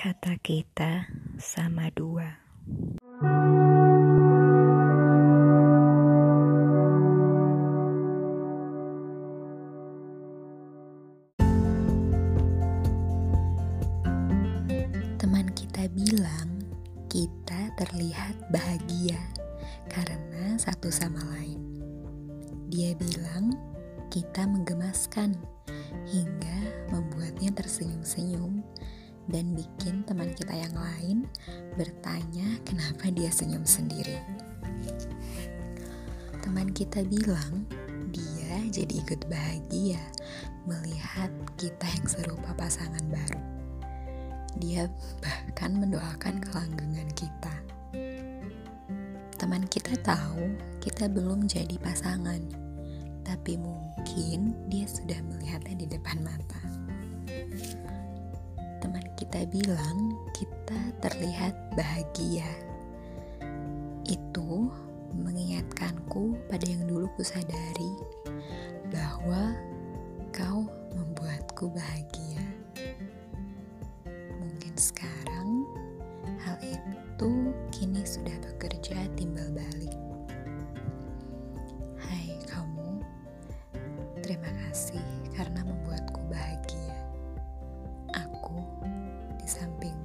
Kata kita sama dua. Teman kita bilang kita terlihat bahagia karena satu sama lain. Dia bilang kita menggemaskan hingga membuatnya tersenyum-senyum dan bikin teman kita yang lain bertanya kenapa dia senyum sendiri. Teman kita bilang dia jadi ikut bahagia melihat kita yang serupa pasangan baru. Dia bahkan mendoakan kelanggengan kita. Teman kita tahu kita belum jadi pasangan, tapi mungkin dia sudah melihatnya kita bilang kita terlihat bahagia. Itu mengingatkanku pada yang dulu kusadari bahwa kau membuatku bahagia. Mungkin sekarang hal itu kini sudah bekerja timbal balik. Hai kamu, terima kasih karena 三兵